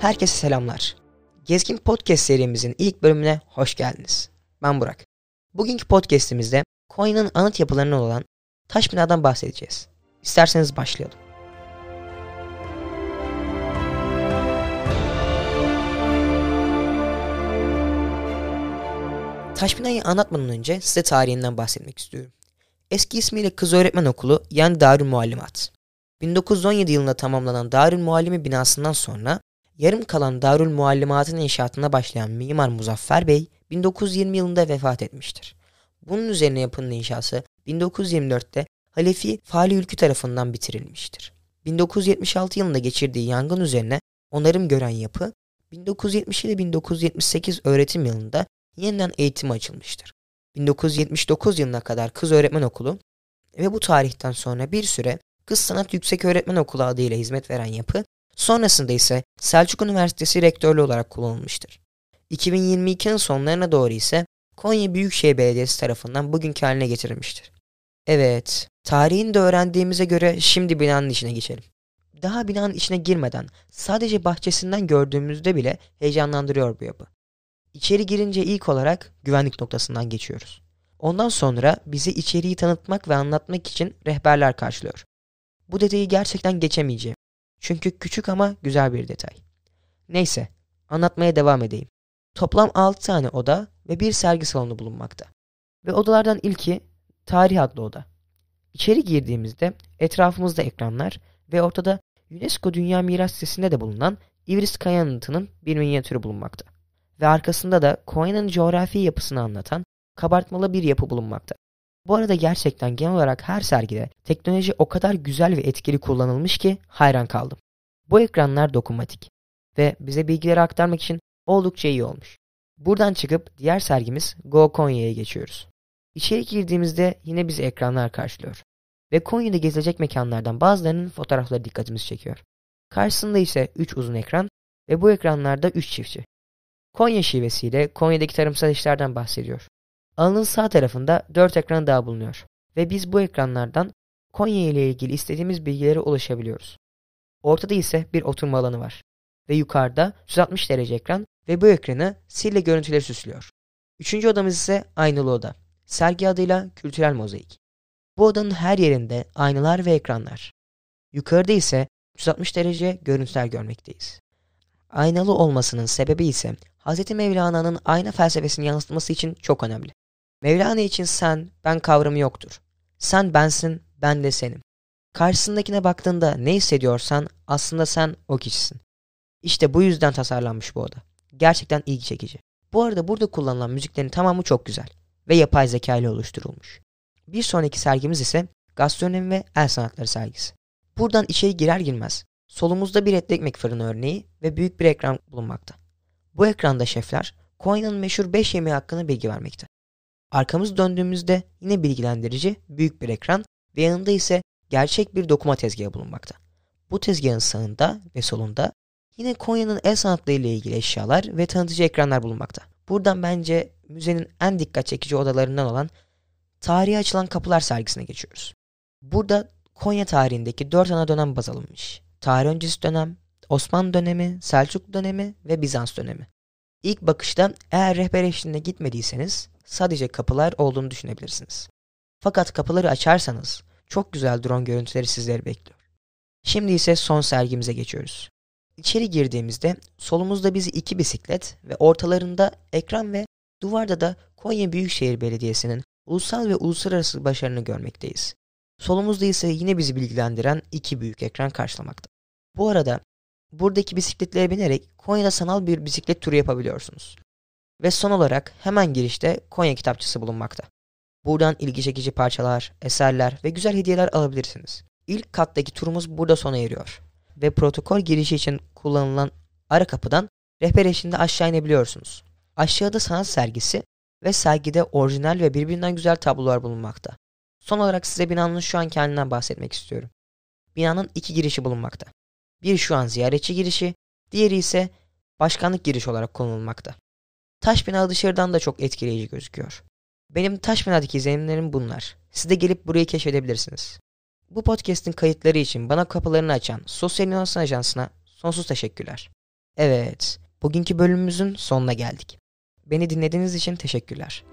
Herkese selamlar. Gezgin Podcast serimizin ilk bölümüne hoş geldiniz. Ben Burak. Bugünkü podcastimizde Konya'nın anıt yapılarından olan taş binadan bahsedeceğiz. İsterseniz başlayalım. Taş binayı anlatmadan önce size tarihinden bahsetmek istiyorum. Eski ismiyle Kız Öğretmen Okulu yani Darül Muallimat. 1917 yılında tamamlanan Darül Muallimi binasından sonra yarım kalan Darül Muallimat'ın inşaatına başlayan Mimar Muzaffer Bey 1920 yılında vefat etmiştir. Bunun üzerine yapının inşası 1924'te Halefi Fali Ülkü tarafından bitirilmiştir. 1976 yılında geçirdiği yangın üzerine onarım gören yapı 1977-1978 öğretim yılında yeniden eğitime açılmıştır. 1979 yılına kadar Kız Öğretmen Okulu ve bu tarihten sonra bir süre Kız Sanat Yüksek Öğretmen Okulu adıyla hizmet veren yapı, sonrasında ise Selçuk Üniversitesi rektörlüğü olarak kullanılmıştır. 2022'nin sonlarına doğru ise Konya Büyükşehir Belediyesi tarafından bugünkü haline getirilmiştir. Evet, tarihini de öğrendiğimize göre şimdi binanın içine geçelim. Daha binanın içine girmeden sadece bahçesinden gördüğümüzde bile heyecanlandırıyor bu yapı. İçeri girince ilk olarak güvenlik noktasından geçiyoruz. Ondan sonra bizi içeriği tanıtmak ve anlatmak için rehberler karşılıyor. Bu detayı gerçekten geçemeyeceğim. Çünkü küçük ama güzel bir detay. Neyse, anlatmaya devam edeyim. Toplam 6 tane oda ve bir sergi salonu bulunmakta. Ve odalardan ilki Tarih adlı oda. İçeri girdiğimizde etrafımızda ekranlar ve ortada UNESCO Dünya Miras Listesi'nde de bulunan İvris Kaya bir minyatürü bulunmakta. Ve arkasında da Konya'nın coğrafi yapısını anlatan kabartmalı bir yapı bulunmakta. Bu arada gerçekten genel olarak her sergide teknoloji o kadar güzel ve etkili kullanılmış ki hayran kaldım. Bu ekranlar dokunmatik ve bize bilgileri aktarmak için oldukça iyi olmuş. Buradan çıkıp diğer sergimiz Go Konya'ya geçiyoruz. İçeri girdiğimizde yine bizi ekranlar karşılıyor. Ve Konya'da gezilecek mekanlardan bazılarının fotoğrafları dikkatimizi çekiyor. Karşısında ise 3 uzun ekran ve bu ekranlarda 3 çiftçi. Konya şivesiyle Konya'daki tarımsal işlerden bahsediyor. Alanın sağ tarafında 4 ekran daha bulunuyor ve biz bu ekranlardan Konya ile ilgili istediğimiz bilgilere ulaşabiliyoruz. Ortada ise bir oturma alanı var ve yukarıda 160 derece ekran ve bu ekranı sille görüntüleri süslüyor. Üçüncü odamız ise aynalı oda. Sergi adıyla kültürel mozaik. Bu odanın her yerinde aynalar ve ekranlar. Yukarıda ise 160 derece görüntüler görmekteyiz. Aynalı olmasının sebebi ise Hz. Mevlana'nın ayna felsefesini yansıtması için çok önemli. Mevlana için sen, ben kavramı yoktur. Sen bensin, ben de senim. Karşısındakine baktığında ne hissediyorsan aslında sen o kişisin. İşte bu yüzden tasarlanmış bu oda. Gerçekten ilgi çekici. Bu arada burada kullanılan müziklerin tamamı çok güzel ve yapay zeka ile oluşturulmuş. Bir sonraki sergimiz ise gastronomi ve el sanatları sergisi. Buradan içeri girer girmez solumuzda bir etli ekmek fırını örneği ve büyük bir ekran bulunmakta. Bu ekranda şefler Konya'nın meşhur 5 yemeği hakkında bilgi vermekte. Arkamız döndüğümüzde yine bilgilendirici büyük bir ekran ve yanında ise gerçek bir dokuma tezgahı bulunmakta. Bu tezgahın sağında ve solunda yine Konya'nın el sanatları ile ilgili eşyalar ve tanıtıcı ekranlar bulunmakta. Buradan bence müzenin en dikkat çekici odalarından olan tarihi açılan kapılar sergisine geçiyoruz. Burada Konya tarihindeki dört ana dönem baz alınmış. Tarih öncesi dönem, Osmanlı dönemi, Selçuklu dönemi ve Bizans dönemi. İlk bakışta eğer rehber eşliğinde gitmediyseniz sadece kapılar olduğunu düşünebilirsiniz. Fakat kapıları açarsanız çok güzel drone görüntüleri sizleri bekliyor. Şimdi ise son sergimize geçiyoruz. İçeri girdiğimizde solumuzda bizi iki bisiklet ve ortalarında ekran ve duvarda da Konya Büyükşehir Belediyesi'nin ulusal ve uluslararası başarını görmekteyiz. Solumuzda ise yine bizi bilgilendiren iki büyük ekran karşılamakta. Bu arada buradaki bisikletlere binerek Konya'da sanal bir bisiklet turu yapabiliyorsunuz. Ve son olarak hemen girişte Konya kitapçısı bulunmakta. Buradan ilgi çekici parçalar, eserler ve güzel hediyeler alabilirsiniz. İlk kattaki turumuz burada sona eriyor. Ve protokol girişi için kullanılan ara kapıdan rehber eşliğinde aşağı inebiliyorsunuz. Aşağıda sanat sergisi ve sergide orijinal ve birbirinden güzel tablolar bulunmakta. Son olarak size binanın şu an kendinden bahsetmek istiyorum. Binanın iki girişi bulunmakta. Bir şu an ziyaretçi girişi, diğeri ise başkanlık girişi olarak kullanılmakta. Taş bina dışarıdan da çok etkileyici gözüküyor. Benim taş binadaki izlenimlerim bunlar. Siz de gelip burayı keşfedebilirsiniz. Bu podcast'in kayıtları için bana kapılarını açan Sosyal İnovasyon Ajansı'na sonsuz teşekkürler. Evet, bugünkü bölümümüzün sonuna geldik. Beni dinlediğiniz için teşekkürler.